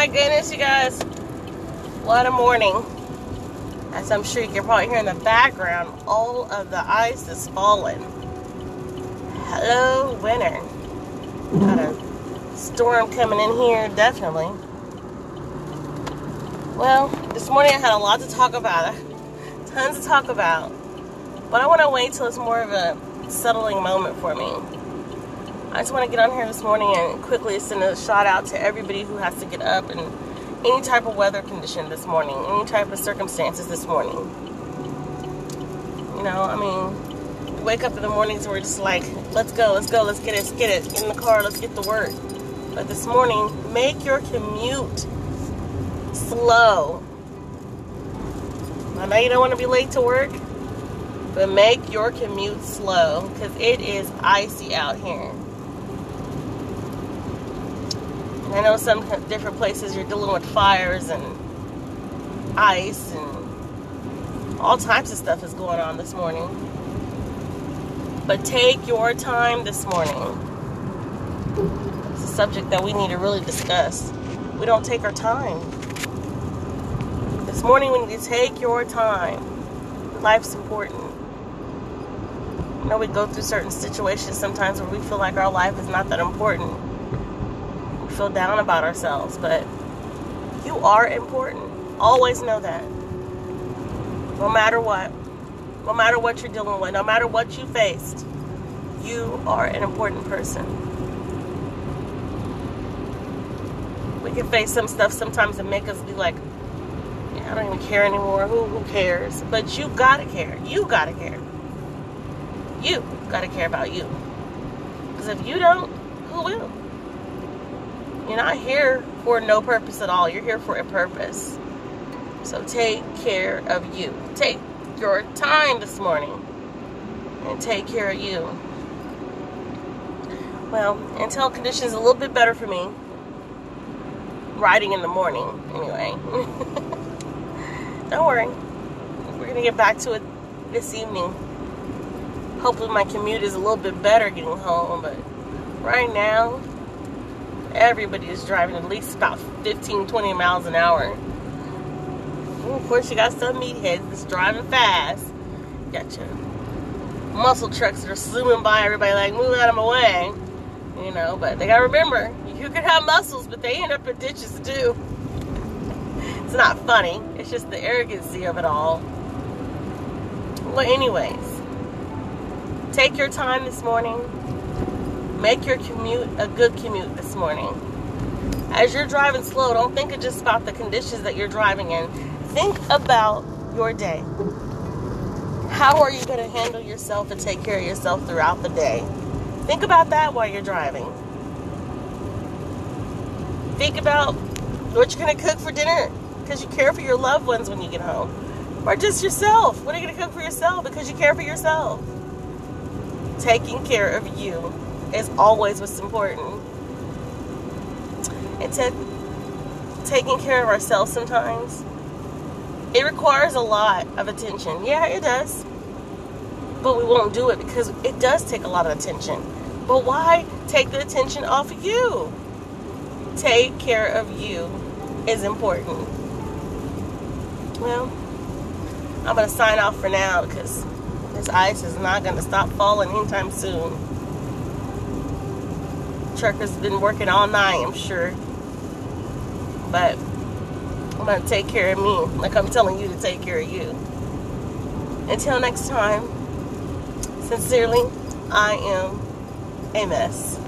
my goodness, you guys. What a morning. As I'm sure you can probably hear in the background, all of the ice is falling. Hello, winter. Got a storm coming in here, definitely. Well, this morning I had a lot to talk about. Tons to talk about. But I want to wait till it's more of a settling moment for me. I just want to get on here this morning and quickly send a shout out to everybody who has to get up in any type of weather condition this morning, any type of circumstances this morning. You know, I mean, wake up in the mornings and we're just like, let's go, let's go, let's get it, let's get it, get in the car, let's get to work. But this morning, make your commute slow. I know you don't want to be late to work, but make your commute slow because it is icy out here. I know some different places you're dealing with fires and ice and all types of stuff is going on this morning. But take your time this morning. It's a subject that we need to really discuss. We don't take our time. This morning we need to take your time. Life's important. You know, we go through certain situations sometimes where we feel like our life is not that important feel down about ourselves, but you are important. Always know that. No matter what, no matter what you're dealing with, no matter what you faced, you are an important person. We can face some stuff sometimes and make us be like, yeah, I don't even care anymore. Who who cares? But you gotta care. You gotta care. You gotta care about you. Because if you don't, who will? You're not here for no purpose at all. You're here for a purpose. So take care of you. Take your time this morning and take care of you. Well, until conditions a little bit better for me, riding in the morning anyway. Don't worry. We're going to get back to it this evening. Hopefully my commute is a little bit better getting home, but right now everybody is driving at least about 15, 20 miles an hour. And of course, you got some meatheads that's driving fast. Gotcha. Muscle trucks that are zooming by everybody, like, move out of my way. You know, but they gotta remember, you can have muscles, but they end up in ditches too. It's not funny. It's just the arrogancy of it all. Well, anyways, take your time this morning Make your commute a good commute this morning. As you're driving slow, don't think just about the conditions that you're driving in. Think about your day. How are you going to handle yourself and take care of yourself throughout the day? Think about that while you're driving. Think about what you're going to cook for dinner because you care for your loved ones when you get home. Or just yourself. What are you going to cook for yourself because you care for yourself? Taking care of you is always what's important. And to taking care of ourselves sometimes, it requires a lot of attention. Yeah, it does. But we won't do it because it does take a lot of attention. But why take the attention off of you? Take care of you is important. Well, I'm going to sign off for now because this ice is not going to stop falling anytime soon trucker's been working all night, I'm sure. But I'm going to take care of me like I'm telling you to take care of you. Until next time, sincerely, I am a mess.